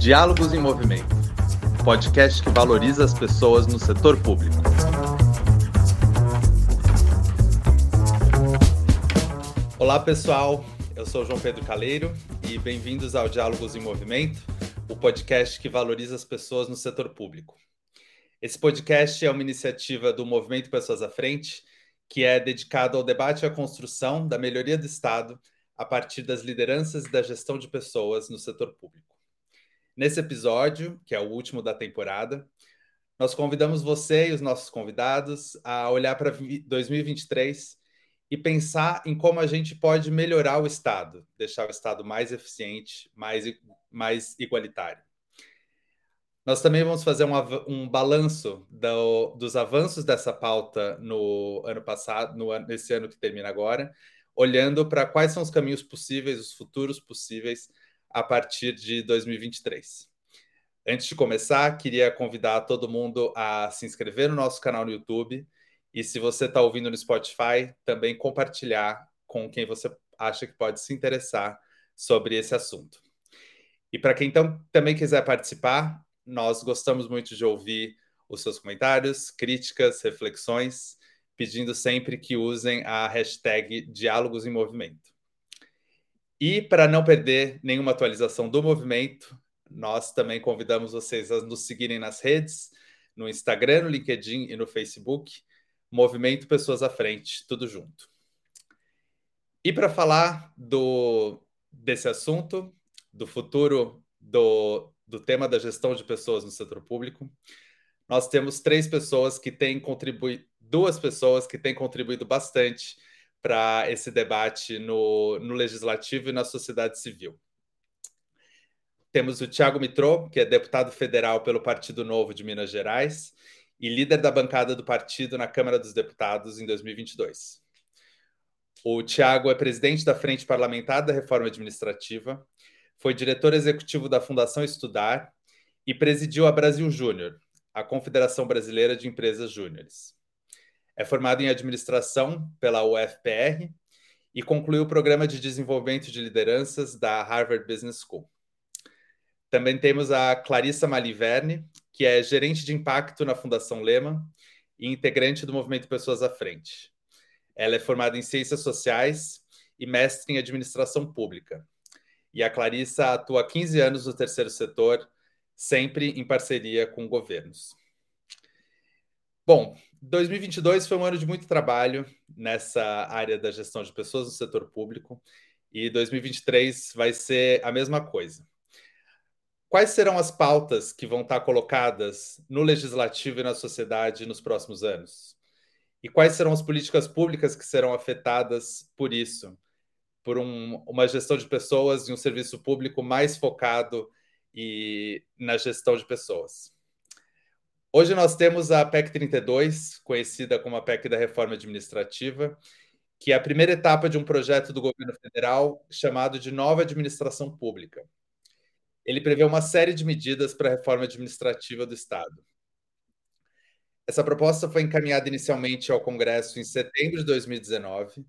Diálogos em Movimento podcast que valoriza as pessoas no setor público. Olá, pessoal. Eu sou João Pedro Caleiro e bem-vindos ao Diálogos em Movimento, o podcast que valoriza as pessoas no setor público. Esse podcast é uma iniciativa do Movimento Pessoas à Frente, que é dedicado ao debate e à construção da melhoria do Estado a partir das lideranças e da gestão de pessoas no setor público. Nesse episódio, que é o último da temporada, nós convidamos você e os nossos convidados a olhar para 2023 e pensar em como a gente pode melhorar o Estado, deixar o Estado mais eficiente, mais, mais igualitário. Nós também vamos fazer um, um balanço do, dos avanços dessa pauta no ano passado, no, nesse ano que termina agora, olhando para quais são os caminhos possíveis, os futuros possíveis a partir de 2023. Antes de começar, queria convidar todo mundo a se inscrever no nosso canal no YouTube e, se você está ouvindo no Spotify, também compartilhar com quem você acha que pode se interessar sobre esse assunto. E para quem então, também quiser participar, nós gostamos muito de ouvir os seus comentários, críticas, reflexões, pedindo sempre que usem a hashtag Diálogos em Movimento. E para não perder nenhuma atualização do movimento, nós também convidamos vocês a nos seguirem nas redes, no Instagram, no LinkedIn e no Facebook, Movimento Pessoas à Frente, tudo junto. E para falar do, desse assunto, do futuro do, do tema da gestão de pessoas no setor público, nós temos três pessoas que têm contribuído, duas pessoas que têm contribuído bastante para esse debate no, no legislativo e na sociedade civil. Temos o Tiago Mitrô, que é deputado federal pelo Partido Novo de Minas Gerais e líder da bancada do partido na Câmara dos Deputados em 2022. O Tiago é presidente da Frente Parlamentar da Reforma Administrativa, foi diretor executivo da Fundação Estudar e presidiu a Brasil Júnior, a Confederação Brasileira de Empresas Júniores. É formado em administração pela UFPR e concluiu o programa de desenvolvimento de lideranças da Harvard Business School. Também temos a Clarissa Maliverne, que é gerente de impacto na Fundação Lema e integrante do movimento Pessoas à Frente. Ela é formada em Ciências Sociais e mestre em Administração Pública. E a Clarissa atua há 15 anos no terceiro setor, sempre em parceria com governos. Bom, 2022 foi um ano de muito trabalho nessa área da gestão de pessoas no setor público e 2023 vai ser a mesma coisa. Quais serão as pautas que vão estar colocadas no legislativo e na sociedade nos próximos anos? E quais serão as políticas públicas que serão afetadas por isso? Por um, uma gestão de pessoas e um serviço público mais focado e na gestão de pessoas. Hoje nós temos a PEC 32, conhecida como a PEC da Reforma Administrativa, que é a primeira etapa de um projeto do governo federal chamado de Nova Administração Pública. Ele prevê uma série de medidas para a reforma administrativa do Estado. Essa proposta foi encaminhada inicialmente ao Congresso em setembro de 2019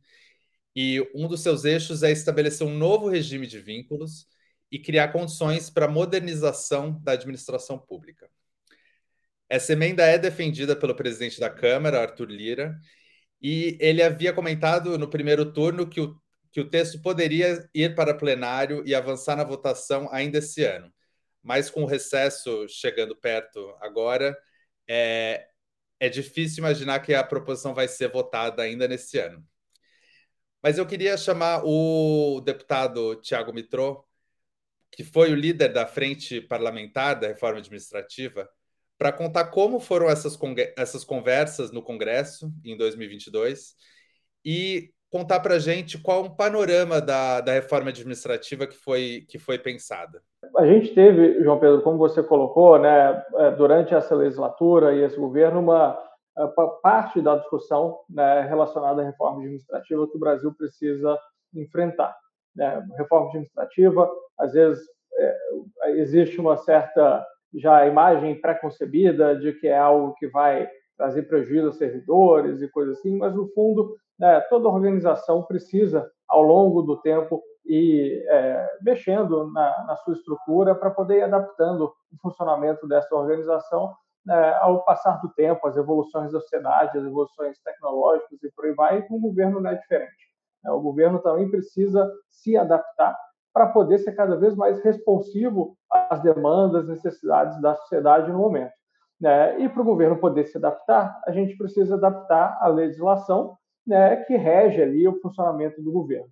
e um dos seus eixos é estabelecer um novo regime de vínculos e criar condições para a modernização da administração pública. Essa emenda é defendida pelo presidente da Câmara, Arthur Lira, e ele havia comentado no primeiro turno que o, que o texto poderia ir para plenário e avançar na votação ainda esse ano. Mas com o recesso chegando perto agora, é, é difícil imaginar que a proposição vai ser votada ainda nesse ano. Mas eu queria chamar o deputado Tiago Mitrô, que foi o líder da frente parlamentar da reforma administrativa, para contar como foram essas, essas conversas no Congresso em 2022 e contar para a gente qual é panorama da, da reforma administrativa que foi, que foi pensada. A gente teve, João Pedro, como você colocou, né, é, durante essa legislatura e esse governo, uma, é, parte da discussão né, relacionada à reforma administrativa que o Brasil precisa enfrentar. Né? Reforma administrativa, às vezes, é, existe uma certa já a imagem pré-concebida de que é algo que vai trazer prejuízo aos servidores e coisas assim, mas no fundo, né, toda organização precisa, ao longo do tempo, e é, mexendo na, na, sua estrutura para poder ir adaptando o funcionamento dessa organização é, ao passar do tempo, as evoluções da sociedade, as evoluções tecnológicas e por aí vai, e o governo não é diferente. O governo também precisa se adaptar para poder ser cada vez mais responsivo às demandas, necessidades da sociedade no momento. Né? E para o governo poder se adaptar, a gente precisa adaptar a legislação né, que rege ali o funcionamento do governo.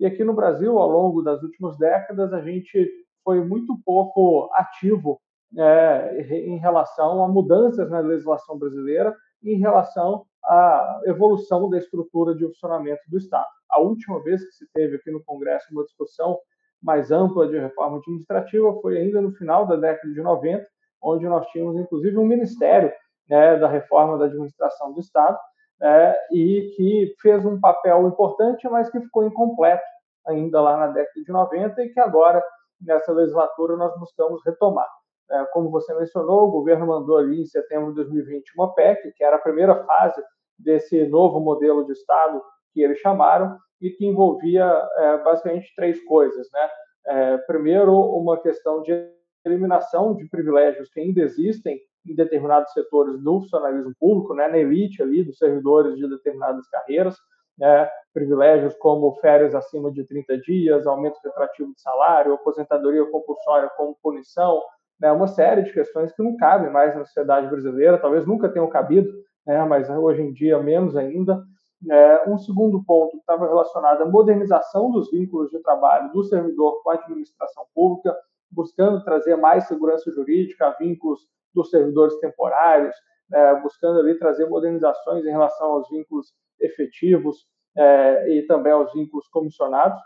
E aqui no Brasil, ao longo das últimas décadas, a gente foi muito pouco ativo é, em relação a mudanças na legislação brasileira em relação à evolução da estrutura de funcionamento do Estado. A última vez que se teve aqui no Congresso uma discussão mais ampla de reforma administrativa foi ainda no final da década de 90, onde nós tínhamos inclusive um ministério né, da reforma da administração do Estado é, e que fez um papel importante, mas que ficou incompleto ainda lá na década de 90 e que agora nessa legislatura nós buscamos retomar. É, como você mencionou, o governo mandou ali em setembro de 2020 uma PEC, que era a primeira fase desse novo modelo de Estado que eles chamaram, e que envolvia é, basicamente três coisas. Né? É, primeiro, uma questão de eliminação de privilégios que ainda existem em determinados setores do funcionalismo público, né, na elite ali dos servidores de determinadas carreiras, né, privilégios como férias acima de 30 dias, aumento retroativo de salário, aposentadoria compulsória como punição, né, uma série de questões que não cabem mais na sociedade brasileira, talvez nunca tenham cabido, né, mas hoje em dia menos ainda. É, um segundo ponto estava relacionado à modernização dos vínculos de trabalho do servidor com a administração pública, buscando trazer mais segurança jurídica a vínculos dos servidores temporários, é, buscando ali trazer modernizações em relação aos vínculos efetivos é, e também aos vínculos comissionados.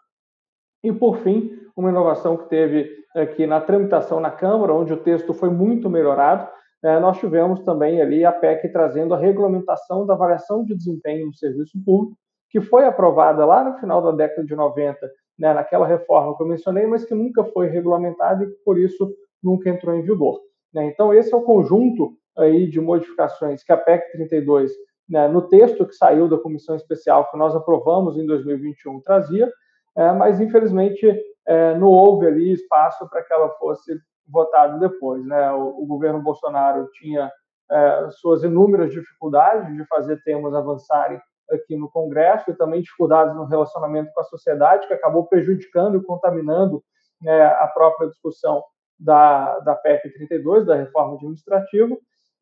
E, por fim, uma inovação que teve aqui na tramitação na Câmara, onde o texto foi muito melhorado, é, nós tivemos também ali a PEC trazendo a regulamentação da avaliação de desempenho no serviço público, que foi aprovada lá no final da década de 90, né, naquela reforma que eu mencionei, mas que nunca foi regulamentada e por isso nunca entrou em vigor. Né? Então, esse é o conjunto aí de modificações que a PEC 32, né, no texto que saiu da comissão especial que nós aprovamos em 2021, trazia, é, mas infelizmente é, não houve ali espaço para que ela fosse votada depois. Né? O, o governo Bolsonaro tinha é, suas inúmeras dificuldades de fazer temas avançarem aqui no Congresso e também dificuldades no relacionamento com a sociedade, que acabou prejudicando e contaminando né, a própria discussão da, da PEC 32, da reforma administrativa.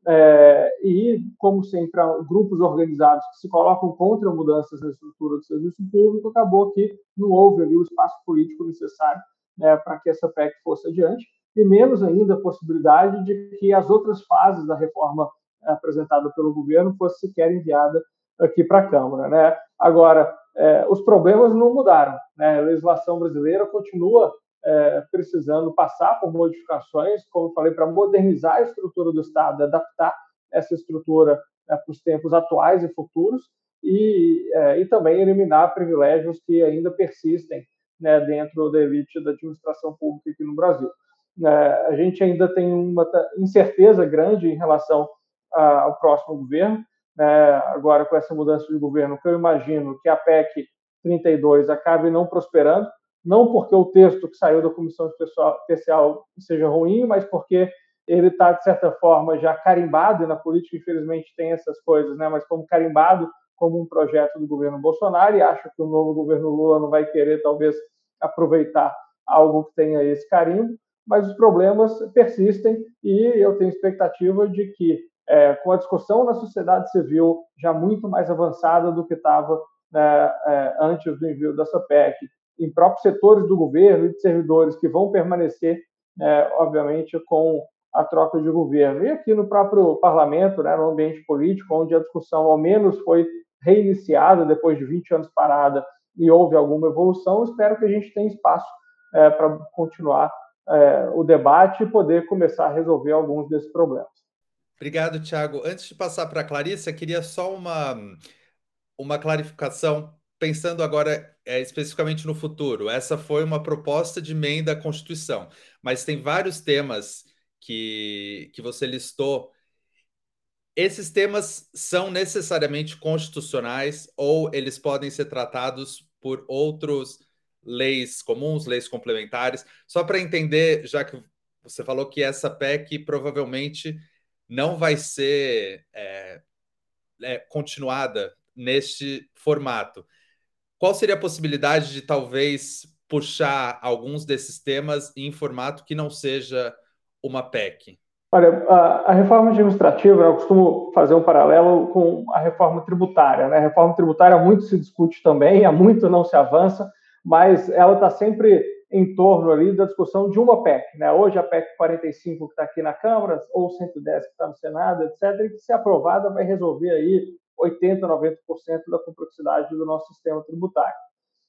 É, e, como sempre, grupos organizados que se colocam contra mudanças na estrutura do serviço público, acabou que não houve ali o espaço político necessário né, para que essa PEC fosse adiante, e menos ainda a possibilidade de que as outras fases da reforma apresentada pelo governo fosse sequer enviada aqui para a Câmara. Né? Agora, é, os problemas não mudaram. Né? A legislação brasileira continua é, precisando passar por modificações, como falei, para modernizar a estrutura do Estado, adaptar essa estrutura é, para os tempos atuais e futuros, e, e também eliminar privilégios que ainda persistem né, dentro da elite da administração pública aqui no Brasil. É, a gente ainda tem uma incerteza grande em relação ao próximo governo. Né, agora, com essa mudança de governo, que eu imagino que a PEC 32 acabe não prosperando, não porque o texto que saiu da comissão especial seja ruim, mas porque ele está, de certa forma, já carimbado, e na política, infelizmente, tem essas coisas, né? mas como carimbado como um projeto do governo Bolsonaro, e acho que o novo governo Lula não vai querer, talvez, aproveitar algo que tenha esse carimbo, mas os problemas persistem e eu tenho expectativa de que, é, com a discussão na sociedade civil já muito mais avançada do que estava né, é, antes do envio dessa PEC, em próprios setores do governo e de servidores que vão permanecer, é, obviamente, com a troca de governo. E aqui no próprio parlamento, né, no ambiente político, onde a discussão ao menos foi reiniciada depois de 20 anos parada e houve alguma evolução, espero que a gente tenha espaço é, para continuar é, o debate e poder começar a resolver alguns desses problemas. Obrigado, Tiago. Antes de passar para a Clarissa, queria só uma, uma clarificação pensando agora é, especificamente no futuro, essa foi uma proposta de emenda à Constituição, mas tem vários temas que, que você listou. Esses temas são necessariamente constitucionais ou eles podem ser tratados por outros leis comuns, leis complementares. Só para entender, já que você falou que essa PEC provavelmente não vai ser é, é, continuada neste formato. Qual seria a possibilidade de talvez puxar alguns desses temas em formato que não seja uma PEC? Olha, a, a reforma administrativa, eu costumo fazer um paralelo com a reforma tributária. Né? A reforma tributária muito se discute também, há muito não se avança, mas ela está sempre em torno ali da discussão de uma PEC. Né? Hoje a PEC 45 que está aqui na Câmara, ou 110 que está no Senado, etc., e que, se aprovada, vai resolver aí 80%, 90% da complexidade do nosso sistema tributário.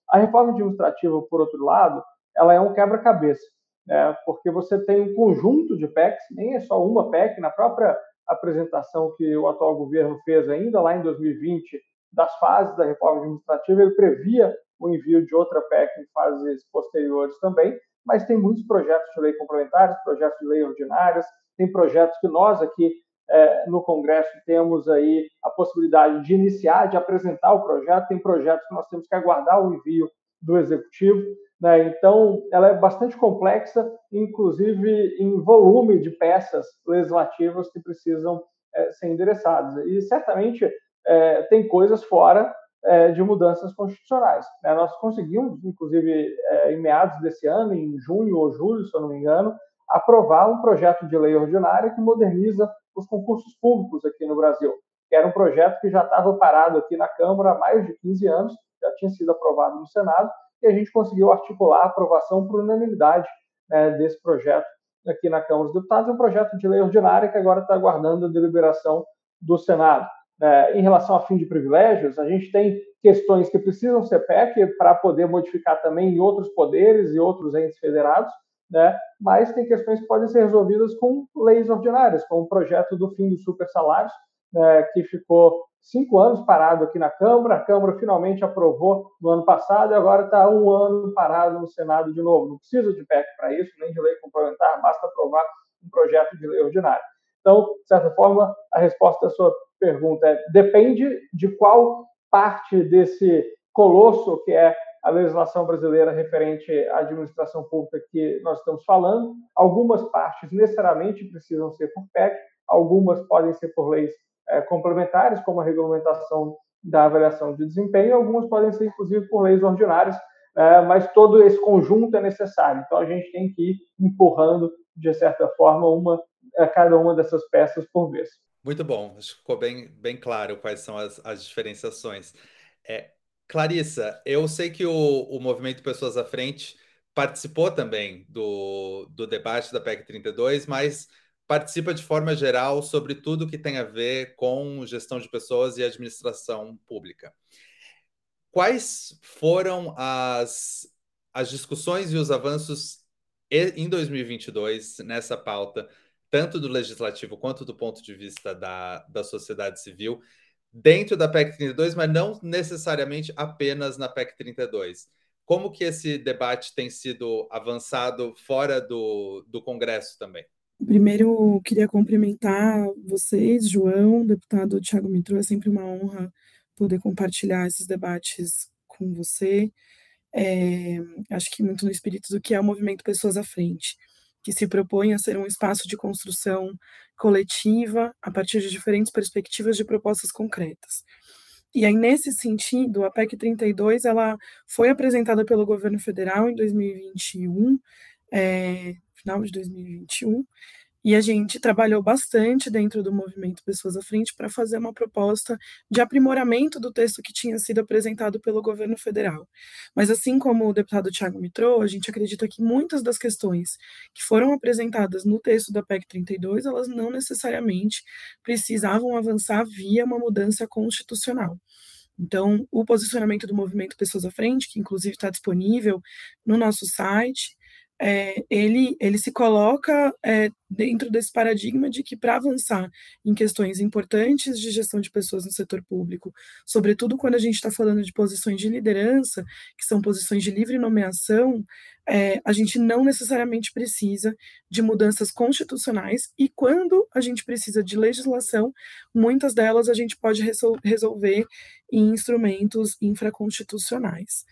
A reforma administrativa, por outro lado, ela é um quebra-cabeça, né? porque você tem um conjunto de PECs, nem é só uma PEC, na própria apresentação que o atual governo fez ainda lá em 2020 das fases da reforma administrativa, ele previa o envio de outra PEC em fases posteriores também, mas tem muitos projetos de lei complementares, projetos de lei ordinárias, tem projetos que nós aqui é, no Congresso temos aí a possibilidade de iniciar, de apresentar o projeto, tem projetos que nós temos que aguardar o envio do Executivo, né? então ela é bastante complexa, inclusive em volume de peças legislativas que precisam é, ser endereçadas. E certamente é, tem coisas fora é, de mudanças constitucionais. Né? Nós conseguimos, inclusive, é, em meados desse ano, em junho ou julho, se eu não me engano, aprovar um projeto de lei ordinária que moderniza os concursos públicos aqui no Brasil, era um projeto que já estava parado aqui na Câmara há mais de 15 anos, já tinha sido aprovado no Senado, e a gente conseguiu articular a aprovação por unanimidade né, desse projeto aqui na Câmara dos Deputados, é um projeto de lei ordinária que agora está aguardando a deliberação do Senado. É, em relação a fim de privilégios, a gente tem questões que precisam ser PEC para poder modificar também em outros poderes e outros entes federados, né? mas tem questões que podem ser resolvidas com leis ordinárias, como o projeto do fim dos super salários, né, que ficou cinco anos parado aqui na Câmara, a Câmara finalmente aprovou no ano passado e agora está um ano parado no Senado de novo. Não precisa de PEC para isso, nem de lei complementar, basta aprovar um projeto de lei ordinária. Então, de certa forma, a resposta à sua pergunta é: depende de qual parte desse colosso que é a legislação brasileira referente à administração pública que nós estamos falando. Algumas partes necessariamente precisam ser por PEC, algumas podem ser por leis é, complementares, como a regulamentação da avaliação de desempenho, algumas podem ser, inclusive, por leis ordinárias, é, mas todo esse conjunto é necessário. Então, a gente tem que ir empurrando, de certa forma, uma, a cada uma dessas peças por vez. Muito bom, acho que ficou bem, bem claro quais são as, as diferenciações. É, Clarissa, eu sei que o, o Movimento Pessoas à Frente participou também do, do debate da PEC 32, mas participa de forma geral sobre tudo que tem a ver com gestão de pessoas e administração pública. Quais foram as, as discussões e os avanços em 2022 nessa pauta, tanto do legislativo quanto do ponto de vista da, da sociedade civil? dentro da PEC 32, mas não necessariamente apenas na PEC 32. Como que esse debate tem sido avançado fora do, do Congresso também? Primeiro, queria cumprimentar vocês, João, deputado Tiago Mitro, é sempre uma honra poder compartilhar esses debates com você. É, acho que muito no espírito do que é o movimento Pessoas à Frente que se propõe a ser um espaço de construção coletiva a partir de diferentes perspectivas de propostas concretas. E aí, nesse sentido, a PEC 32 ela foi apresentada pelo governo federal em 2021, é, final de 2021, e a gente trabalhou bastante dentro do movimento Pessoas à Frente para fazer uma proposta de aprimoramento do texto que tinha sido apresentado pelo governo federal. Mas, assim como o deputado Tiago Mitrô, a gente acredita que muitas das questões que foram apresentadas no texto da PEC 32, elas não necessariamente precisavam avançar via uma mudança constitucional. Então, o posicionamento do movimento Pessoas à Frente, que inclusive está disponível no nosso site, é, ele, ele se coloca é, dentro desse paradigma de que para avançar em questões importantes de gestão de pessoas no setor público, sobretudo quando a gente está falando de posições de liderança, que são posições de livre nomeação, é, a gente não necessariamente precisa de mudanças constitucionais e quando a gente precisa de legislação, muitas delas a gente pode resol resolver em instrumentos infraconstitucionais.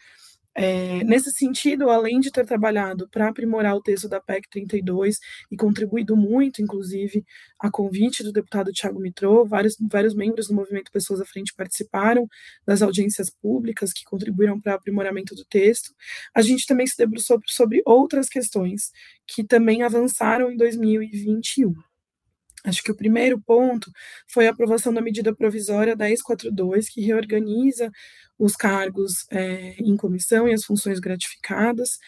É, nesse sentido, além de ter trabalhado para aprimorar o texto da PEC 32 e contribuído muito, inclusive, a convite do deputado Tiago Mitrô, vários, vários membros do movimento Pessoas à Frente participaram das audiências públicas que contribuíram para o aprimoramento do texto. A gente também se debruçou sobre outras questões que também avançaram em 2021. Acho que o primeiro ponto foi a aprovação da medida provisória 1042, que reorganiza os cargos é, em comissão e as funções gratificadas,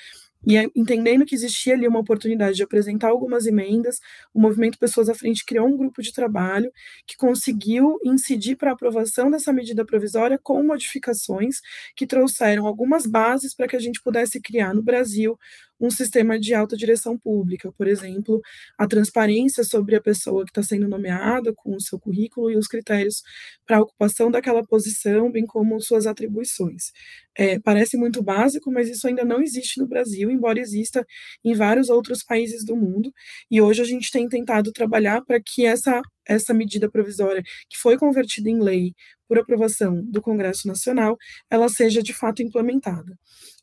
e entendendo que existia ali uma oportunidade de apresentar algumas emendas, o Movimento Pessoas à Frente criou um grupo de trabalho que conseguiu incidir para a aprovação dessa medida provisória com modificações que trouxeram algumas bases para que a gente pudesse criar no Brasil um sistema de alta direção pública, por exemplo, a transparência sobre a pessoa que está sendo nomeada, com o seu currículo e os critérios para a ocupação daquela posição, bem como suas atribuições. É, parece muito básico, mas isso ainda não existe no Brasil, embora exista em vários outros países do mundo, e hoje a gente tem tentado trabalhar para que essa essa medida provisória, que foi convertida em lei por aprovação do Congresso Nacional, ela seja de fato implementada.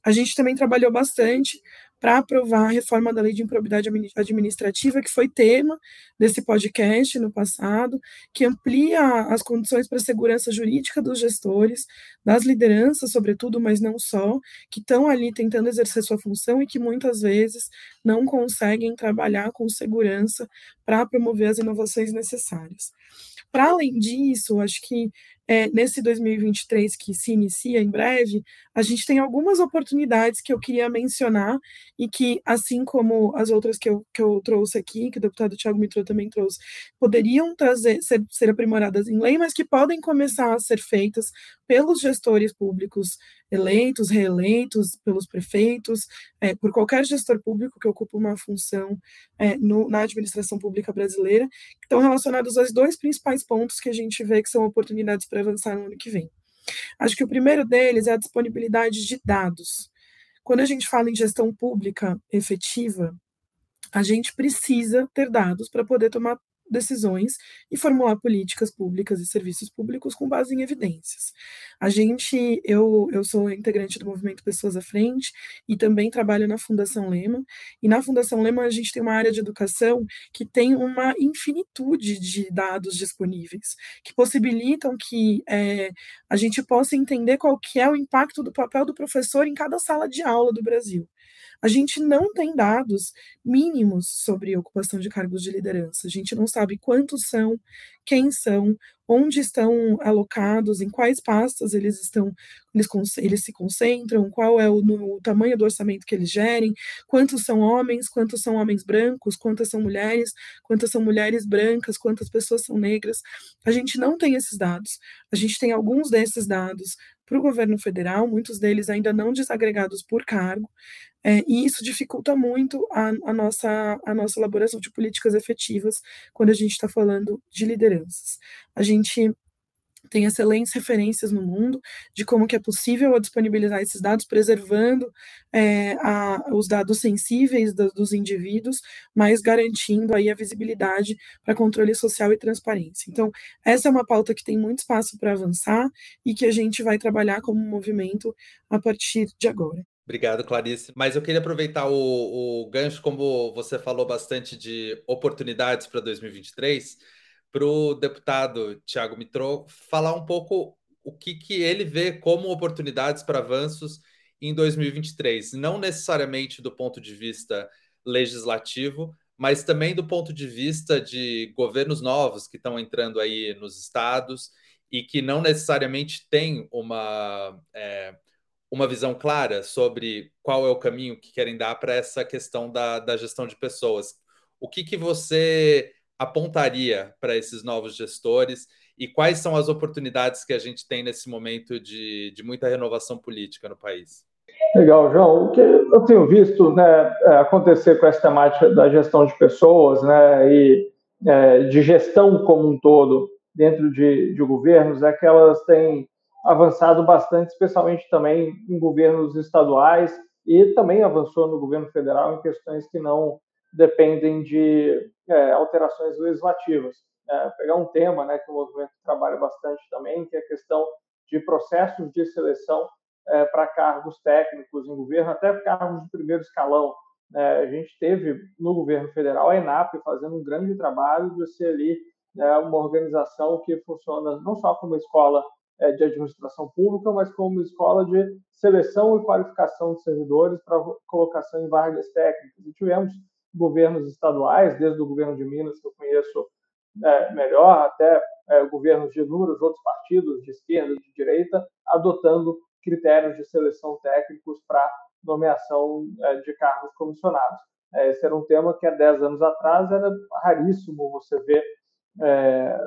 A gente também trabalhou bastante para aprovar a reforma da lei de improbidade administrativa, que foi tema desse podcast no passado, que amplia as condições para a segurança jurídica dos gestores, das lideranças, sobretudo, mas não só, que estão ali tentando exercer sua função e que muitas vezes não conseguem trabalhar com segurança para promover as inovações necessárias. Para além disso, acho que é, nesse 2023 que se inicia em breve, a gente tem algumas oportunidades que eu queria mencionar e que, assim como as outras que eu, que eu trouxe aqui, que o deputado Tiago Mitro também trouxe, poderiam trazer, ser, ser aprimoradas em lei, mas que podem começar a ser feitas pelos gestores públicos eleitos, reeleitos, pelos prefeitos, é, por qualquer gestor público que ocupa uma função é, no, na administração pública brasileira, que estão relacionados aos dois principais pontos que a gente vê que são oportunidades para avançar no ano que vem. Acho que o primeiro deles é a disponibilidade de dados. Quando a gente fala em gestão pública efetiva, a gente precisa ter dados para poder tomar decisões e formular políticas públicas e serviços públicos com base em evidências. A gente, eu, eu sou integrante do movimento Pessoas à Frente e também trabalho na Fundação Lema, e na Fundação Lema a gente tem uma área de educação que tem uma infinitude de dados disponíveis, que possibilitam que é, a gente possa entender qual que é o impacto do papel do professor em cada sala de aula do Brasil. A gente não tem dados mínimos sobre ocupação de cargos de liderança. A gente não sabe quantos são, quem são, onde estão alocados, em quais pastas eles estão, eles, eles se concentram, qual é o, no, o, tamanho do orçamento que eles gerem, quantos são homens, quantos são homens brancos, quantas são mulheres, quantas são mulheres brancas, quantas pessoas são negras. A gente não tem esses dados. A gente tem alguns desses dados para o governo federal, muitos deles ainda não desagregados por cargo, é, e isso dificulta muito a, a, nossa, a nossa elaboração de políticas efetivas quando a gente está falando de lideranças. A gente tem excelentes referências no mundo de como que é possível disponibilizar esses dados, preservando é, a, os dados sensíveis do, dos indivíduos, mas garantindo aí a visibilidade para controle social e transparência. Então, essa é uma pauta que tem muito espaço para avançar e que a gente vai trabalhar como movimento a partir de agora. Obrigado, Clarice. Mas eu queria aproveitar o, o gancho, como você falou bastante de oportunidades para 2023, para o deputado Tiago Mitrô falar um pouco o que, que ele vê como oportunidades para avanços em 2023, não necessariamente do ponto de vista legislativo, mas também do ponto de vista de governos novos que estão entrando aí nos estados e que não necessariamente têm uma. É, uma visão clara sobre qual é o caminho que querem dar para essa questão da, da gestão de pessoas. O que, que você apontaria para esses novos gestores e quais são as oportunidades que a gente tem nesse momento de, de muita renovação política no país? Legal, João. O que eu tenho visto né, é, acontecer com essa temática da gestão de pessoas né, e é, de gestão como um todo dentro de, de governos é que elas têm avançado bastante, especialmente também em governos estaduais e também avançou no governo federal em questões que não dependem de é, alterações legislativas. É, pegar um tema né, que o movimento trabalha bastante também, que é a questão de processos de seleção é, para cargos técnicos em governo, até cargos de primeiro escalão. É, a gente teve no governo federal a ENAP fazendo um grande trabalho de ser ali né, uma organização que funciona não só como escola é, de administração pública, mas como escola de seleção e qualificação de servidores para colocação em vagas técnicas. E tivemos governos estaduais, desde o governo de Minas, que eu conheço é, melhor, até é, governos de inúmeros outros partidos, de esquerda, de direita, adotando critérios de seleção técnicos para nomeação é, de cargos comissionados. É, esse era um tema que há 10 anos atrás era raríssimo você ver é,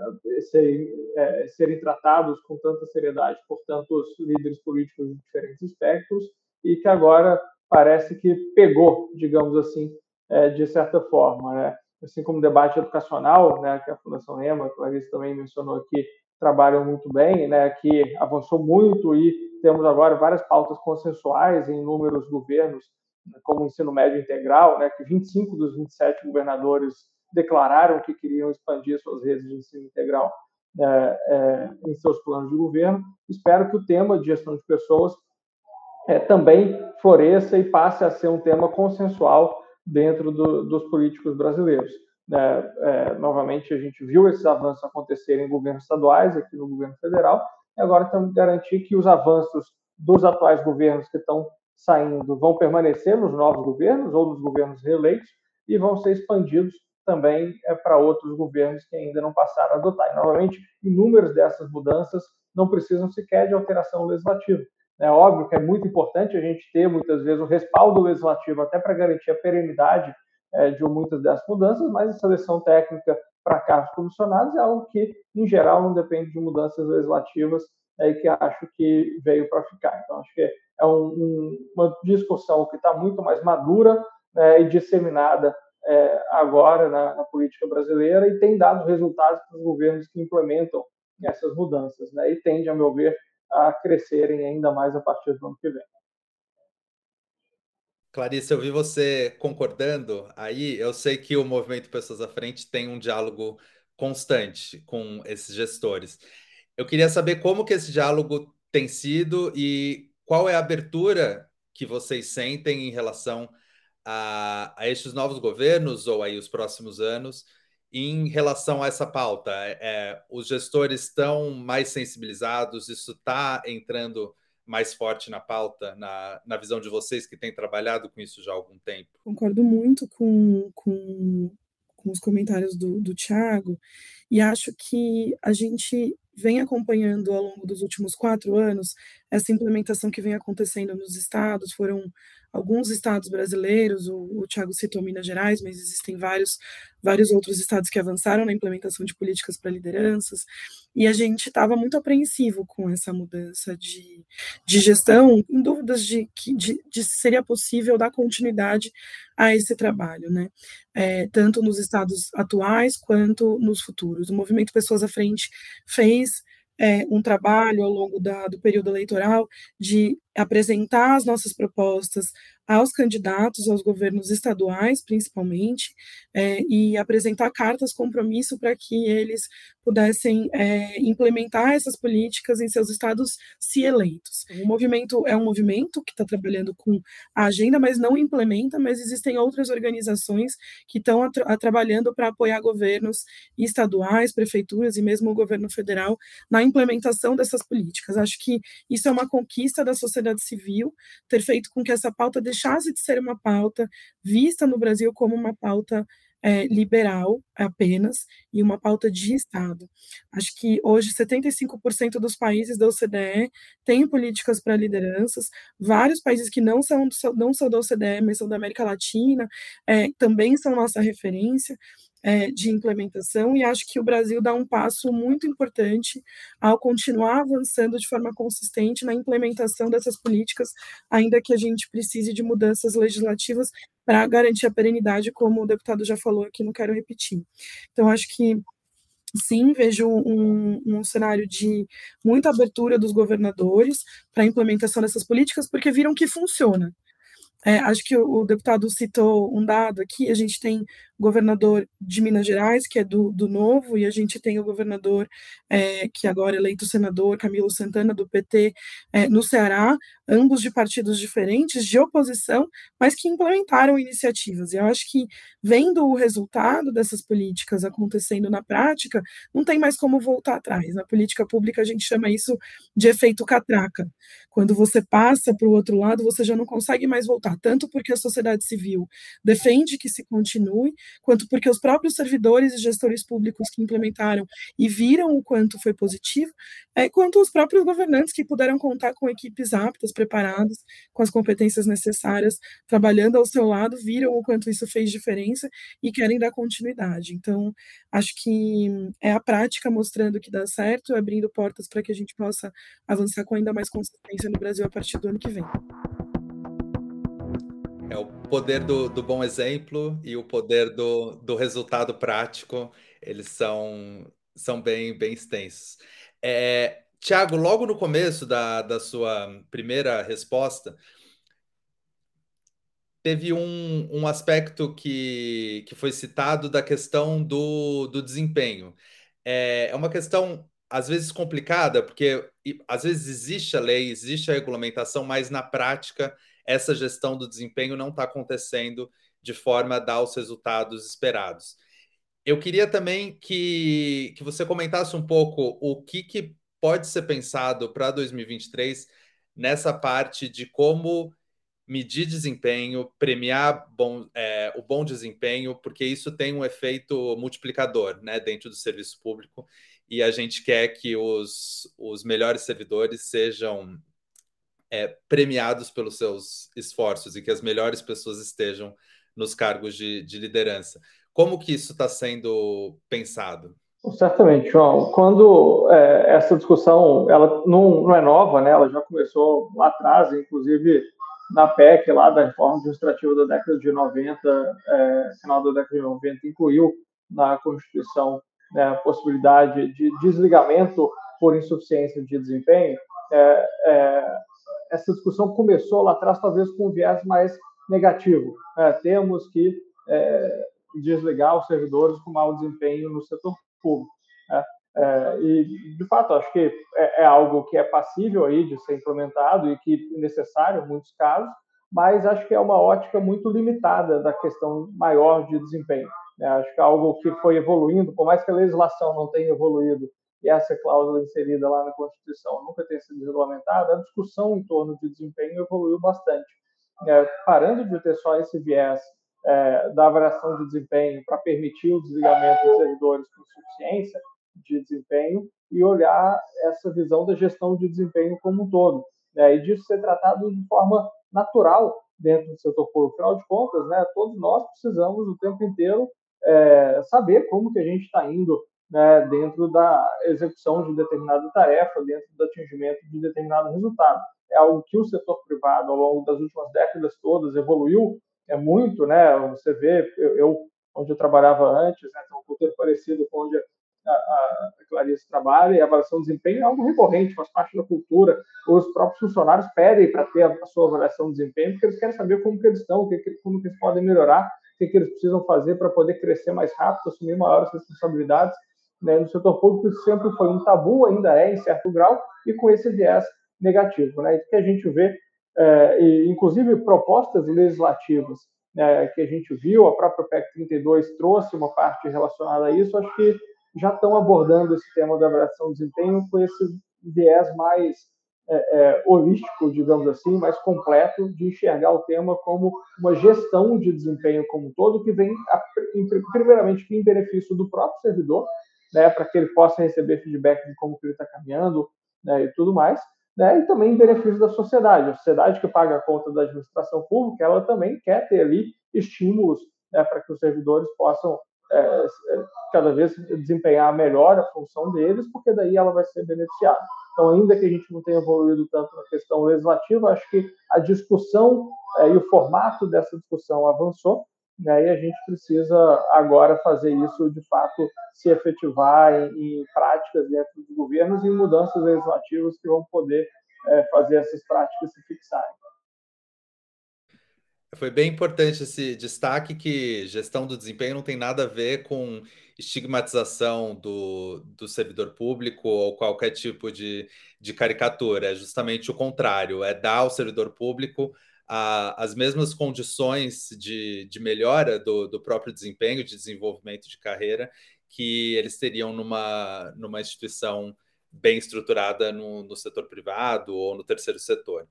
serem, é, serem tratados com tanta seriedade por tantos líderes políticos de diferentes espectros e que agora parece que pegou, digamos assim, é, de certa forma. Né? Assim como o debate educacional, né, que a Fundação Rema, a Clarice também mencionou aqui, trabalham muito bem, né, que avançou muito e temos agora várias pautas consensuais em inúmeros governos, como o ensino médio integral, né, que 25 dos 27 governadores declararam que queriam expandir suas redes de ensino integral é, é, em seus planos de governo. Espero que o tema de gestão de pessoas é, também floresça e passe a ser um tema consensual dentro do, dos políticos brasileiros. É, é, novamente, a gente viu esses avanços acontecerem em governos estaduais, aqui no governo federal, e agora temos que garantir que os avanços dos atuais governos que estão saindo vão permanecer nos novos governos ou nos governos reeleitos e vão ser expandidos também é, para outros governos que ainda não passaram a adotar. E, novamente, inúmeras dessas mudanças não precisam sequer de alteração legislativa. É óbvio que é muito importante a gente ter, muitas vezes, o respaldo legislativo até para garantir a perenidade é, de muitas dessas mudanças, mas a seleção técnica para cargos comissionados é algo que, em geral, não depende de mudanças legislativas é, que acho que veio para ficar. Então, acho que é um, um, uma discussão que está muito mais madura é, e disseminada é, agora na, na, política brasileira e tem dado resultados para os governos que implementam essas mudanças, né? E tende, a meu ver, a crescerem ainda mais a partir do ano que vem. Clarice, eu vi você concordando aí. Eu sei que o movimento Pessoas à Frente tem um diálogo constante com esses gestores. Eu queria saber como que esse diálogo tem sido e qual é a abertura que vocês sentem em relação a, a estes novos governos ou aí os próximos anos em relação a essa pauta. É, é os gestores estão mais sensibilizados, isso está entrando mais forte na pauta, na, na visão de vocês que têm trabalhado com isso já há algum tempo? Concordo muito com, com, com os comentários do, do Tiago, e acho que a gente vem acompanhando ao longo dos últimos quatro anos essa implementação que vem acontecendo nos estados. Foram alguns estados brasileiros, o, o Tiago citou Minas Gerais, mas existem vários, vários outros estados que avançaram na implementação de políticas para lideranças, e a gente estava muito apreensivo com essa mudança de, de gestão, em dúvidas de, de, de se seria possível dar continuidade a esse trabalho, né? É, tanto nos estados atuais quanto nos futuros. O Movimento Pessoas à Frente fez é, um trabalho ao longo da, do período eleitoral de apresentar as nossas propostas aos candidatos, aos governos estaduais, principalmente, é, e apresentar cartas compromisso para que eles pudessem é, implementar essas políticas em seus estados, se eleitos. O movimento é um movimento que está trabalhando com a agenda, mas não implementa, mas existem outras organizações que estão trabalhando para apoiar governos estaduais, prefeituras e mesmo o governo federal na implementação dessas políticas. Acho que isso é uma conquista da sociedade civil, ter feito com que essa pauta deixasse de ser uma pauta vista no Brasil como uma pauta é, liberal apenas e uma pauta de Estado. Acho que hoje 75% dos países da OCDE têm políticas para lideranças, vários países que não são, não são da OCDE, mas são da América Latina, é, também são nossa referência é, de implementação, e acho que o Brasil dá um passo muito importante ao continuar avançando de forma consistente na implementação dessas políticas, ainda que a gente precise de mudanças legislativas para garantir a perenidade, como o deputado já falou aqui, não quero repetir. Então, acho que sim, vejo um, um, cenário de muita abertura dos governadores para a implementação dessas políticas, porque viram que funciona. É, acho que o, o, deputado citou um dado aqui, a gente tem governador de Minas Gerais, que é do, do Novo, e a gente tem o governador é, que agora é eleito senador, Camilo Santana, do PT, é, no Ceará, ambos de partidos diferentes, de oposição, mas que implementaram iniciativas. E eu acho que, vendo o resultado dessas políticas acontecendo na prática, não tem mais como voltar atrás. Na política pública, a gente chama isso de efeito catraca. Quando você passa para o outro lado, você já não consegue mais voltar, tanto porque a sociedade civil defende que se continue, quanto porque os próprios servidores e gestores públicos que implementaram e viram o quanto foi positivo, é, quanto os próprios governantes que puderam contar com equipes aptas, preparadas, com as competências necessárias, trabalhando ao seu lado, viram o quanto isso fez diferença e querem dar continuidade. Então, acho que é a prática mostrando que dá certo, abrindo portas para que a gente possa avançar com ainda mais consistência no Brasil a partir do ano que vem. É o poder do, do bom exemplo e o poder do, do resultado prático, eles são, são bem, bem extensos. É, Tiago, logo no começo da, da sua primeira resposta, teve um, um aspecto que, que foi citado da questão do, do desempenho. É, é uma questão, às vezes, complicada, porque às vezes existe a lei, existe a regulamentação, mas na prática essa gestão do desempenho não está acontecendo de forma a dar os resultados esperados. Eu queria também que, que você comentasse um pouco o que, que pode ser pensado para 2023 nessa parte de como medir desempenho, premiar bom, é, o bom desempenho, porque isso tem um efeito multiplicador né, dentro do serviço público e a gente quer que os, os melhores servidores sejam é, premiados pelos seus esforços e que as melhores pessoas estejam nos cargos de, de liderança. Como que isso está sendo pensado? Certamente, João. Quando é, essa discussão, ela não, não é nova, né? Ela já começou lá atrás, inclusive na PEC lá da reforma administrativa da década de 90, é, final da década de 90, incluiu na Constituição né, a possibilidade de desligamento por insuficiência de desempenho. É, é, essa discussão começou lá atrás, talvez com um viés mais negativo. É, temos que é, desligar os servidores com mau desempenho no setor público. Né? É, e, de fato, acho que é, é, algo que é passível aí de ser implementado e que é necessário em muitos casos, mas acho que é uma ótica muito limitada da questão maior de desempenho. Né? Acho que é algo que foi evoluindo, por mais que a legislação não tenha evoluído e essa cláusula inserida lá na Constituição nunca tenha sido regulamentada, a discussão em torno de desempenho evoluiu bastante. É, parando de ter só esse viés é, da avaliação de desempenho para permitir o desligamento dos servidores com suficiência de desempenho e olhar essa visão da gestão de desempenho como um todo. Né, e disso ser tratado de forma natural dentro do setor público. Afinal de contas, né, todos nós precisamos o tempo inteiro é, saber como que a gente está indo né, dentro da execução de determinada tarefa, dentro do atingimento de determinado resultado. É algo que o setor privado, ao longo das últimas décadas todas, evoluiu é muito, né? Você vê, eu, eu onde eu trabalhava antes, né, tem um roteiro parecido com onde a, a, Clarice trabalha, e a avaliação de desempenho é algo recorrente, faz parte da cultura. Os próprios funcionários pedem para ter a, sua avaliação de desempenho, porque eles querem saber como que eles estão, como que eles podem melhorar, o que, que eles precisam fazer para poder crescer mais rápido, assumir maiores responsabilidades. Né? No setor público isso sempre foi um tabu, ainda é em certo grau, e com esse viés negativo. Né? Que a gente vê é, e, inclusive propostas legislativas né, que a gente viu, a própria PEC 32 trouxe uma parte relacionada a isso, acho que já estão abordando esse tema da avaliação de desempenho com esse viés mais é, é, holístico, digamos assim, mais completo, de enxergar o tema como uma gestão de desempenho como um todo, que vem, primeiramente, em benefício do próprio servidor, né, para que ele possa receber feedback de como ele está caminhando né, e tudo mais, né, e também benefício da sociedade. A sociedade que paga a conta da administração pública, ela também quer ter ali estímulos né, para que os servidores possam é, é, cada vez desempenhar melhor a função deles, porque daí ela vai ser beneficiada. Então, ainda que a gente não tenha evoluído tanto na questão legislativa, acho que a discussão é, e o formato dessa discussão avançou, né, e a gente precisa agora fazer isso de fato se efetivar em, em práticas dentro dos governos e mudanças legislativas que vão poder é, fazer essas práticas se fixarem. Foi bem importante esse destaque que gestão do desempenho não tem nada a ver com estigmatização do, do servidor público ou qualquer tipo de, de caricatura. É justamente o contrário, é dar ao servidor público a, as mesmas condições de, de melhora do, do próprio desempenho, de desenvolvimento de carreira, que eles teriam numa, numa instituição bem estruturada no, no setor privado ou no terceiro setor.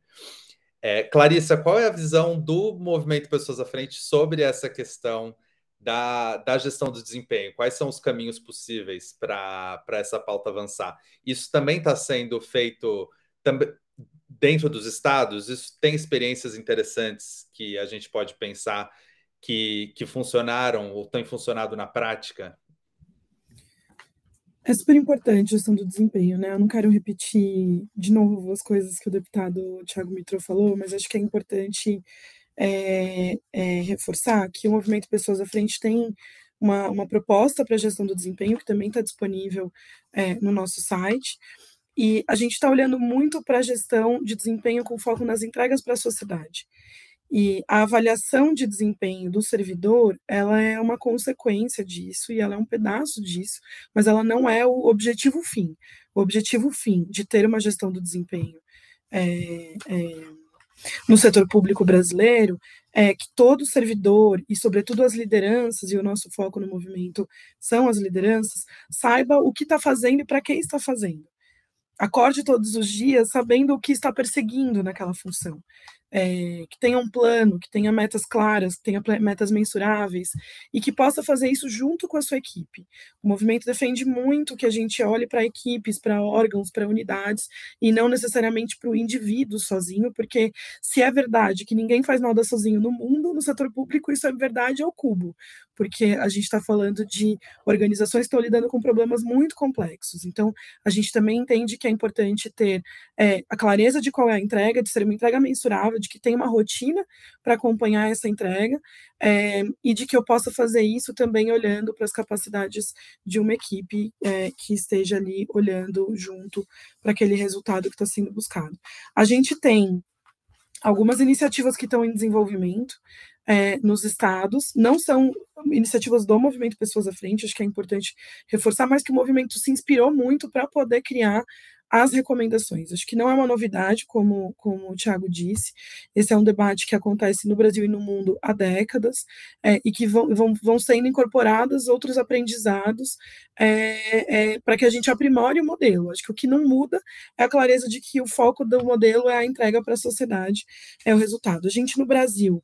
É, Clarissa, qual é a visão do movimento Pessoas à Frente sobre essa questão da, da gestão do desempenho? Quais são os caminhos possíveis para essa pauta avançar? Isso também está sendo feito dentro dos estados? Isso tem experiências interessantes que a gente pode pensar que, que funcionaram ou têm funcionado na prática? É super importante a questão do desempenho, né? Eu não quero repetir de novo as coisas que o deputado Tiago Mitro falou, mas acho que é importante é, é, reforçar que o Movimento Pessoas à Frente tem uma, uma proposta para a gestão do desempenho, que também está disponível é, no nosso site. E a gente está olhando muito para a gestão de desempenho com foco nas entregas para a sociedade. E a avaliação de desempenho do servidor, ela é uma consequência disso e ela é um pedaço disso, mas ela não é o objetivo fim. O objetivo fim de ter uma gestão do desempenho é, é, no setor público brasileiro é que todo servidor e, sobretudo, as lideranças, e o nosso foco no movimento são as lideranças, saiba o que está fazendo e para quem está fazendo acorde todos os dias sabendo o que está perseguindo naquela função é, que tenha um plano, que tenha metas claras, que tenha metas mensuráveis e que possa fazer isso junto com a sua equipe. O movimento defende muito que a gente olhe para equipes, para órgãos, para unidades e não necessariamente para o indivíduo sozinho, porque se é verdade que ninguém faz nada sozinho no mundo, no setor público isso é verdade ao cubo, porque a gente está falando de organizações que estão lidando com problemas muito complexos. Então, a gente também entende que é importante ter é, a clareza de qual é a entrega, de ser uma entrega mensurável, de que tem uma rotina para acompanhar essa entrega é, e de que eu possa fazer isso também olhando para as capacidades de uma equipe é, que esteja ali olhando junto para aquele resultado que está sendo buscado. A gente tem algumas iniciativas que estão em desenvolvimento é, nos estados, não são iniciativas do movimento Pessoas à Frente, acho que é importante reforçar, mas que o movimento se inspirou muito para poder criar as recomendações. Acho que não é uma novidade, como, como o Tiago disse, esse é um debate que acontece no Brasil e no mundo há décadas, é, e que vão, vão, vão sendo incorporados outros aprendizados é, é, para que a gente aprimore o modelo. Acho que o que não muda é a clareza de que o foco do modelo é a entrega para a sociedade, é o resultado. A gente no Brasil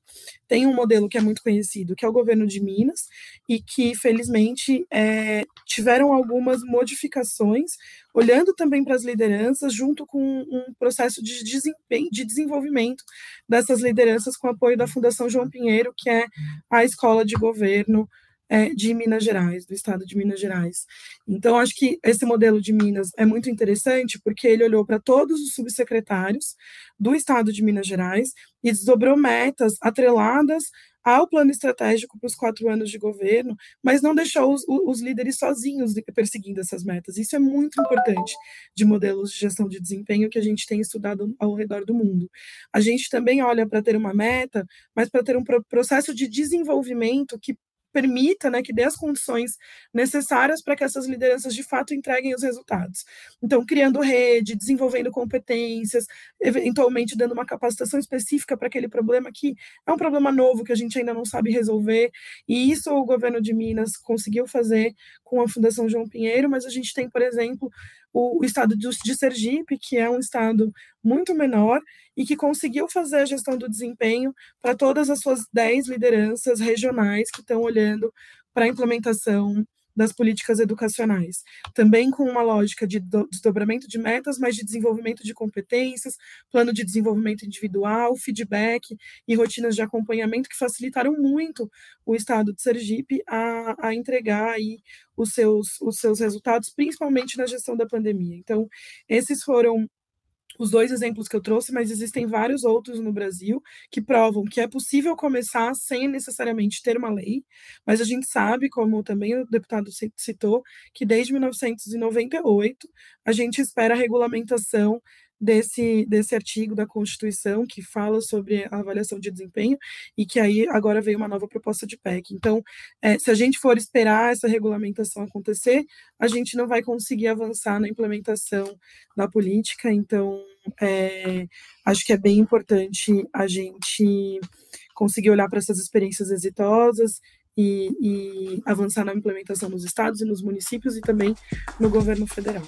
tem um modelo que é muito conhecido, que é o governo de Minas, e que, felizmente, é, tiveram algumas modificações olhando também para as lideranças, junto com um processo de desempenho, de desenvolvimento dessas lideranças com apoio da Fundação João Pinheiro, que é a escola de governo é, de Minas Gerais, do estado de Minas Gerais. Então, acho que esse modelo de Minas é muito interessante, porque ele olhou para todos os subsecretários do estado de Minas Gerais e desdobrou metas atreladas ao plano estratégico para os quatro anos de governo, mas não deixou os, os, líderes sozinhos perseguindo essas metas. Isso é muito importante de modelos de gestão de desempenho que a gente tem estudado ao redor do mundo. A gente também olha para ter uma meta, mas para ter um processo de desenvolvimento que permita, né, que dê as condições necessárias para que essas lideranças de fato entreguem os resultados. Então, criando rede, desenvolvendo competências, eventualmente dando uma capacitação específica para aquele problema que é um problema novo que a gente ainda não sabe resolver. E isso o governo de Minas conseguiu fazer com a Fundação João Pinheiro, mas a gente tem, por exemplo, o, o estado de, de Sergipe, que é um estado muito menor e que conseguiu fazer a gestão do desempenho para todas as suas 10 lideranças regionais que estão olhando para a implementação das políticas educacionais. Também com uma lógica de desdobramento de metas, mas de desenvolvimento de competências, plano de desenvolvimento individual, feedback e rotinas de acompanhamento que facilitaram muito o Estado de Sergipe a, a entregar aí os seus, os seus resultados, principalmente na gestão da pandemia. Então, esses foram os dois exemplos que eu trouxe, mas existem vários outros no Brasil que provam que é possível começar sem necessariamente ter uma lei, mas a gente sabe, como também o deputado citou, que desde 1998 a gente espera a regulamentação desse, desse artigo da Constituição que fala sobre a avaliação de desempenho e que aí agora veio uma nova proposta de PEC. Então, é, se a gente for esperar essa regulamentação acontecer, a gente não vai conseguir avançar na implementação da política. Então, é, acho que é bem importante a gente conseguir olhar para essas experiências exitosas e, e avançar na implementação nos estados e nos municípios e também no governo federal.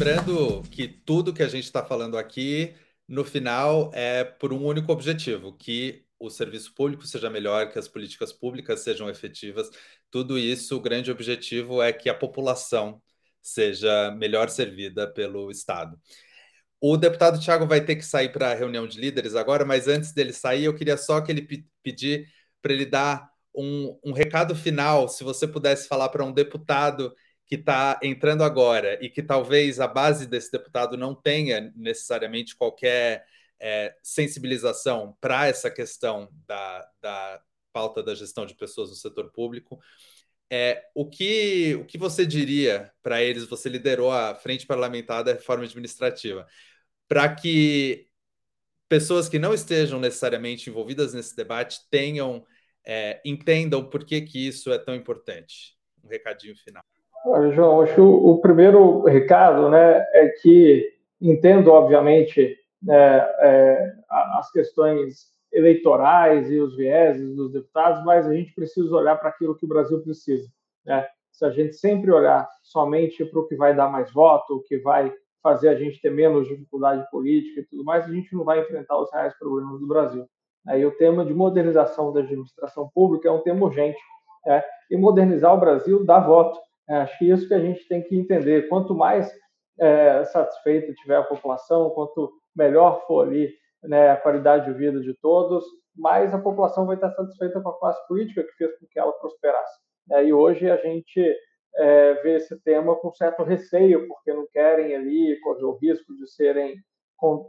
Lembrando que tudo que a gente está falando aqui, no final, é por um único objetivo: que o serviço público seja melhor, que as políticas públicas sejam efetivas. Tudo isso, o grande objetivo é que a população seja melhor servida pelo Estado. O deputado Tiago vai ter que sair para a reunião de líderes agora, mas antes dele sair, eu queria só que ele pedir para ele dar um, um recado final, se você pudesse falar para um deputado que está entrando agora e que talvez a base desse deputado não tenha necessariamente qualquer é, sensibilização para essa questão da, da pauta da gestão de pessoas no setor público, é, o, que, o que você diria para eles? Você liderou a Frente Parlamentar da Reforma Administrativa, para que pessoas que não estejam necessariamente envolvidas nesse debate tenham, é, entendam por que, que isso é tão importante. Um recadinho final. Olha, João, acho que o, primeiro recado né, é que entendo, obviamente, né, é, as questões eleitorais e os vieses dos deputados, mas a gente precisa olhar para aquilo que o Brasil precisa. Né? Se a gente sempre olhar somente para o que vai dar mais voto, o que vai fazer a gente ter menos dificuldade política e tudo mais, a gente não vai enfrentar os reais problemas do Brasil. Aí o tema de modernização da administração pública é um tema urgente. Né? E modernizar o Brasil dá voto. É, acho que isso que a gente tem que entender. Quanto mais é, satisfeita tiver a população, quanto melhor for ali né, a qualidade de vida de todos, mais a população vai estar satisfeita com a classe política que fez com que ela prosperasse. É, e hoje a gente é, vê esse tema com certo receio, porque não querem ali correr o risco de serem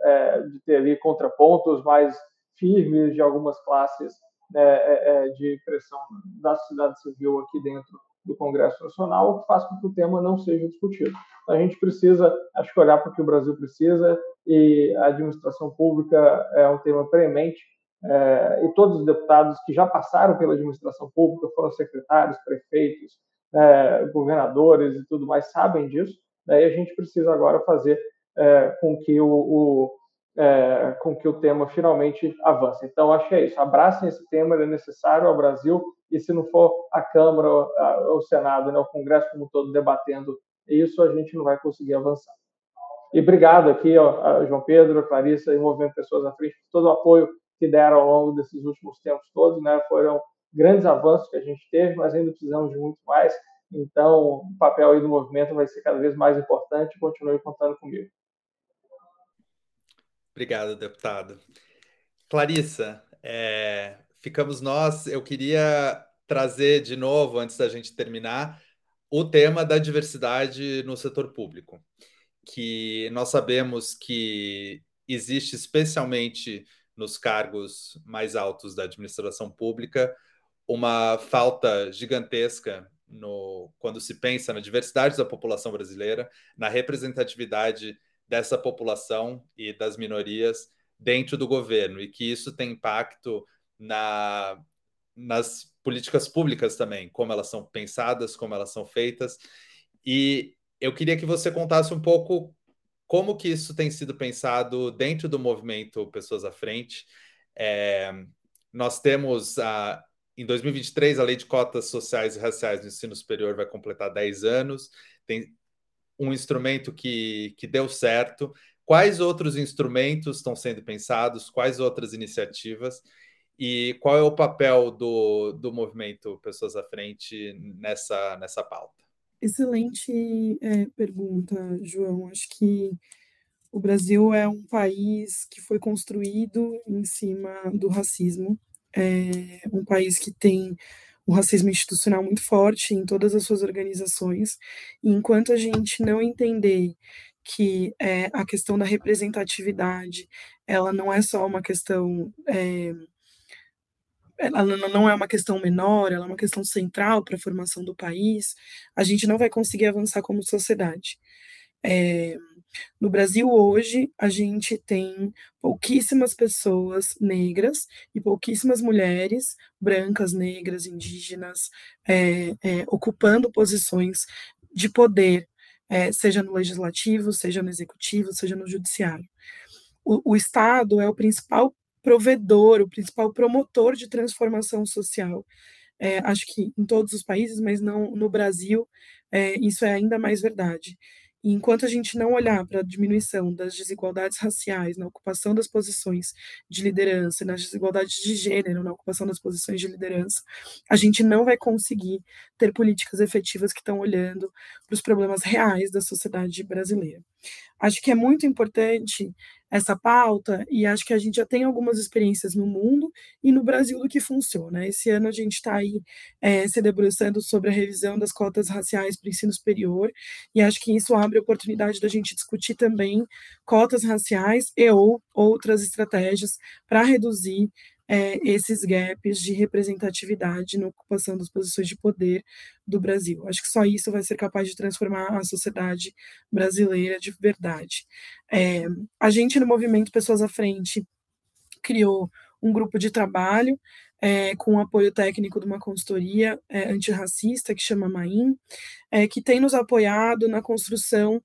é, de ter ali contrapontos mais firmes de algumas classes né, é, de pressão da sociedade civil aqui dentro do Congresso Nacional, o que faz com que o tema não seja discutido. A gente precisa, acho que, olhar para o que o Brasil precisa e a administração pública é um tema premente. É, e todos os deputados que já passaram pela administração pública, foram secretários, prefeitos, é, governadores e tudo mais, sabem disso. Daí a gente precisa agora fazer é, com que o, o é, com que o tema finalmente avance. Então, acho que é isso. Abracem esse tema, ele é necessário ao Brasil, e se não for a Câmara, o Senado, né, o Congresso como um todo debatendo isso, a gente não vai conseguir avançar. E obrigado aqui, ó, João Pedro, Clarissa e Movimento Pessoas à Frente, por todo o apoio que deram ao longo desses últimos tempos todos. Né? Foram grandes avanços que a gente teve, mas ainda precisamos de muito mais. Então, o papel aí do movimento vai ser cada vez mais importante. Continue contando comigo. Obrigado, deputado. Clarissa, é, ficamos nós. Eu queria trazer de novo, antes da gente terminar, o tema da diversidade no setor público, que nós sabemos que existe especialmente nos cargos mais altos da administração pública uma falta gigantesca no, quando se pensa na diversidade da população brasileira, na representatividade dessa população e das minorias dentro do governo, e que isso tem impacto na, nas políticas públicas também, como elas são pensadas, como elas são feitas. E eu queria que você contasse um pouco como que isso tem sido pensado dentro do movimento Pessoas à Frente. É, nós temos a, em 2023 a lei de cotas sociais e raciais no ensino superior vai completar 10 anos. Tem, um instrumento que, que deu certo? Quais outros instrumentos estão sendo pensados? Quais outras iniciativas? E qual é o papel do, do movimento Pessoas à Frente nessa, nessa pauta? Excelente é, pergunta, João. Acho que o Brasil é um país que foi construído em cima do racismo, é um país que tem o racismo institucional muito forte em todas as suas organizações, e enquanto a gente não entender que é, a questão da representatividade, ela não é só uma questão, é, ela não é uma questão menor, ela é uma questão central para a formação do país, a gente não vai conseguir avançar como sociedade. É, No Brasil, hoje, a gente tem pouquíssimas pessoas negras e pouquíssimas mulheres brancas, negras, indígenas, é, é, ocupando posições de poder, é, seja no legislativo, seja no executivo, seja no judiciário. O, o Estado é o principal provedor, o principal promotor de transformação social. É, acho que em todos os países, mas não no Brasil, é, isso é ainda mais verdade. E enquanto a gente não olhar para a diminuição das desigualdades raciais na ocupação das posições de liderança, nas desigualdades de gênero na ocupação das posições de liderança, a gente não vai conseguir ter políticas efetivas que estão olhando para os problemas reais da sociedade brasileira. Acho que é muito importante essa pauta e acho que a gente já tem algumas experiências no mundo e no Brasil do que funciona. Esse ano a gente está aí é, se debruçando sobre a revisão das cotas raciais para o ensino superior e acho que isso abre a oportunidade da gente discutir também cotas raciais e ou outras estratégias para reduzir é, esses gaps de representatividade na ocupação das posições de poder do Brasil. Acho que só isso vai ser capaz de transformar a sociedade brasileira de verdade. É, a gente, no movimento Pessoas à Frente, criou um grupo de trabalho é, com o apoio técnico de uma consultoria é, antirracista que chama MAIM, é, que tem nos apoiado na construção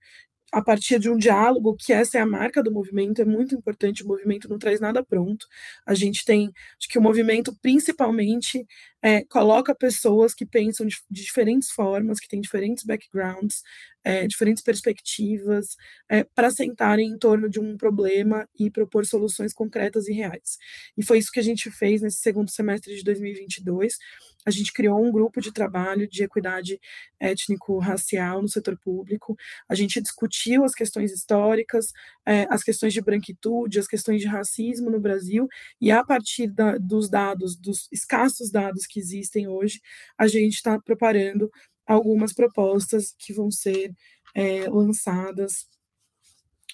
a partir de um diálogo, que essa é a marca do movimento, é muito importante, o movimento não traz nada pronto. A gente tem, acho que o movimento principalmente é, coloca pessoas que pensam de, diferentes formas, que têm diferentes backgrounds, é, diferentes perspectivas, é, para sentarem em torno de um problema e propor soluções concretas e reais. E foi isso que a gente fez nesse segundo semestre de 2022 a gente criou um grupo de trabalho de equidade étnico-racial no setor público, a gente discutiu as questões históricas, é, as questões de branquitude, as questões de racismo no Brasil, e a partir da, dos dados, dos escassos dados que existem hoje, a gente está preparando algumas propostas que vão ser é, lançadas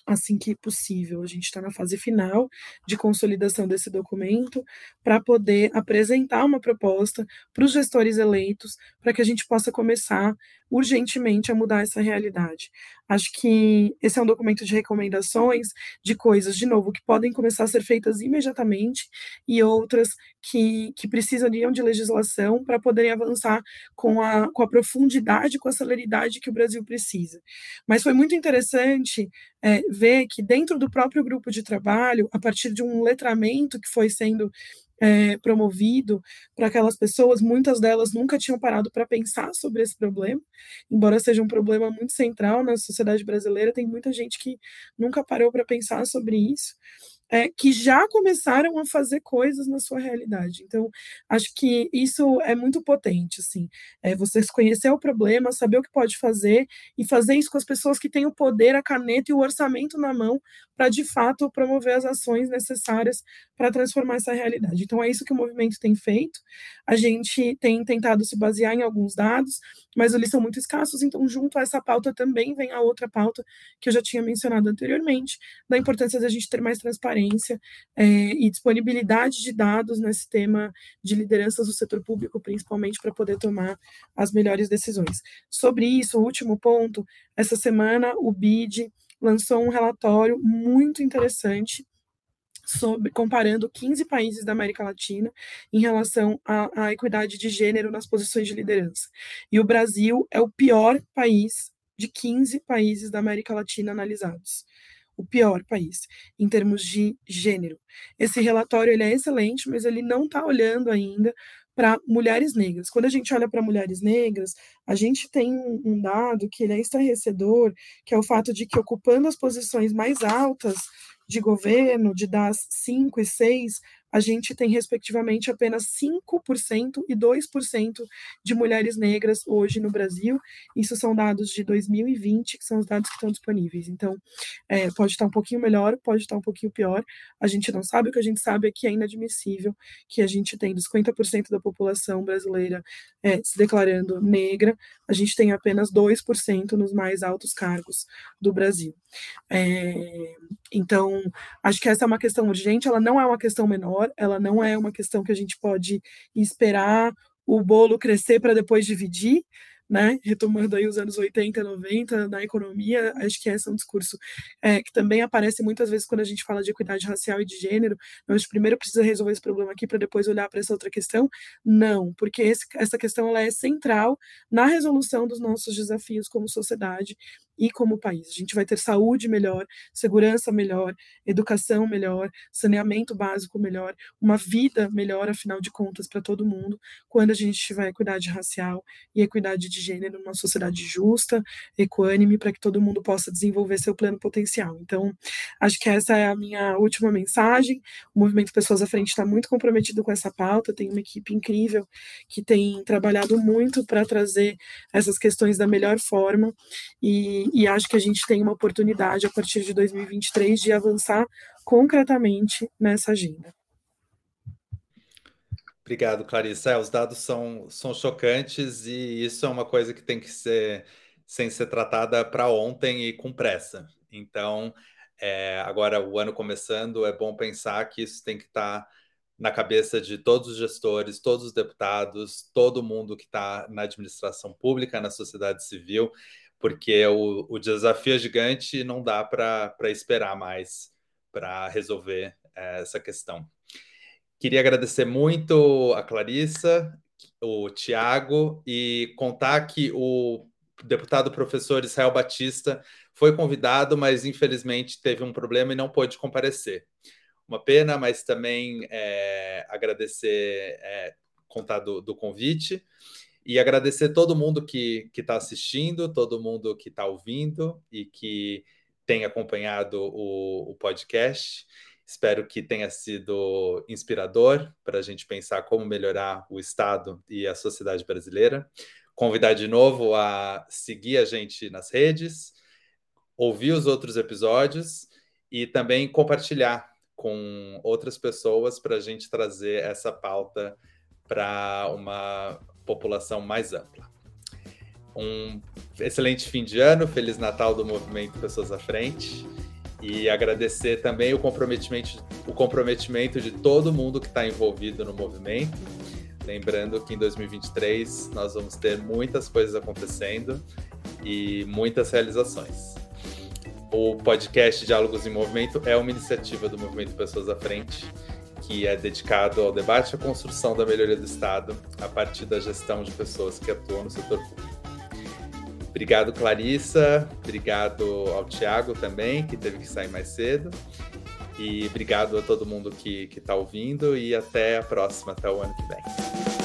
assim que possível. A gente está na fase final de consolidação desse documento para poder apresentar uma proposta para os gestores eleitos para que a gente possa começar urgentemente a mudar essa realidade. Acho que esse é um documento de recomendações de coisas, de novo, que podem começar a ser feitas imediatamente e outras que, que precisariam de legislação para poderem avançar com a, com a profundidade, com a celeridade que o Brasil precisa. Mas foi muito interessante é, ver que dentro do próprio grupo de trabalho, a partir de um letramento que foi sendo é, promovido para aquelas pessoas, muitas delas nunca tinham parado para pensar sobre esse problema, embora seja um problema muito central na sociedade brasileira, tem muita gente que nunca parou para pensar sobre isso é, que já começaram a fazer coisas na sua realidade. Então, acho que isso é muito potente, assim, é você conhecer o problema, saber o que pode fazer e fazer isso com as pessoas que têm o poder, a caneta e o orçamento na mão para, de fato, promover as ações necessárias para transformar essa realidade. Então, é isso que o movimento tem feito. A gente tem tentado se basear em alguns dados, mas eles são muito escassos, então, junto a essa pauta também vem a outra pauta que eu já tinha mencionado anteriormente, da importância da gente ter mais transparência é, e disponibilidade de dados nesse tema de lideranças do setor público, principalmente para poder tomar as melhores decisões. Sobre isso, o último ponto, essa semana o BID lançou um relatório muito interessante sobre comparando 15 países da América Latina em relação à, à, equidade de gênero nas posições de liderança. E o Brasil é o pior país de 15 países da América Latina analisados. O pior país em termos de gênero. Esse relatório ele é excelente, mas ele não está olhando ainda para mulheres negras. Quando a gente olha para mulheres negras, a gente tem um, dado que ele é estarrecedor, que é o fato de que ocupando as posições mais altas de governo, de das 5 e 6, a gente tem, respectivamente, apenas 5% e 2% de mulheres negras hoje no Brasil. Isso são dados de 2020, que são os dados que estão disponíveis. Então, é, pode estar um pouquinho melhor, pode estar um pouquinho pior. A gente não sabe, o que a gente sabe é que é inadmissível que a gente dos 50% da população brasileira é, se declarando negra, a gente tem apenas 2% nos mais altos cargos do Brasil. É, então, acho que essa é uma questão urgente, ela não é uma questão menor, ela não é uma questão que a gente pode esperar o bolo crescer para depois dividir, né? Retomando aí os anos 80, 90 na economia, acho que esse é um discurso é, que também aparece muitas vezes quando a gente fala de equidade racial e de gênero. A gente primeiro precisa resolver esse problema aqui para depois olhar para essa outra questão. Não, porque esse, essa questão ela é central na resolução dos nossos desafios como sociedade e como país. A gente vai ter saúde melhor, segurança melhor, educação melhor, saneamento básico melhor, uma vida melhor, afinal de contas, para todo mundo, quando a gente tiver equidade racial e equidade de gênero numa sociedade justa, equânime, para que todo mundo possa desenvolver seu pleno potencial. Então, acho que essa é a minha última mensagem. O Movimento Pessoas à Frente está muito comprometido com essa pauta, tem uma equipe incrível que tem trabalhado muito para trazer essas questões da melhor forma e, e acho que a gente tem uma oportunidade a partir de 2023 de avançar concretamente nessa agenda. Obrigado, Clarissa. É, os dados são, são chocantes e isso é uma coisa que tem que ser sem ser tratada para ontem e com pressa. Então, é, agora o ano começando, é bom pensar que isso tem que estar tá na cabeça de todos os gestores, todos os deputados, todo mundo que está na administração pública, na sociedade civil, porque o, o desafio é gigante e não dá para esperar mais para resolver é, essa questão. Queria agradecer muito a Clarissa, o Tiago e contar que o deputado professor Israel Batista foi convidado, mas infelizmente teve um problema e não pôde comparecer. Uma pena, mas também é, agradecer, é, contar do, do convite. E agradecer todo mundo que está assistindo, todo mundo que está ouvindo e que tem acompanhado o, o podcast. Espero que tenha sido inspirador para a gente pensar como melhorar o Estado e a sociedade brasileira. Convidar de novo a seguir a gente nas redes, ouvir os outros episódios e também compartilhar com outras pessoas para a gente trazer essa pauta para uma população mais ampla. Um excelente fim de ano, Feliz Natal do Movimento Pessoas à Frente e agradecer também o comprometimento, o comprometimento de todo mundo que está envolvido no movimento. Lembrando que em 2023 nós vamos ter muitas coisas acontecendo e muitas realizações. O podcast Diálogos em Movimento é uma iniciativa do Movimento Pessoas à Frente que é dedicado ao debate e à construção da melhoria do Estado a partir da gestão de pessoas que atuam no setor público. Obrigado, Clarissa. Obrigado ao Tiago também, que teve que sair mais cedo. E obrigado a todo mundo que está ouvindo. E até a próxima, até o ano que vem.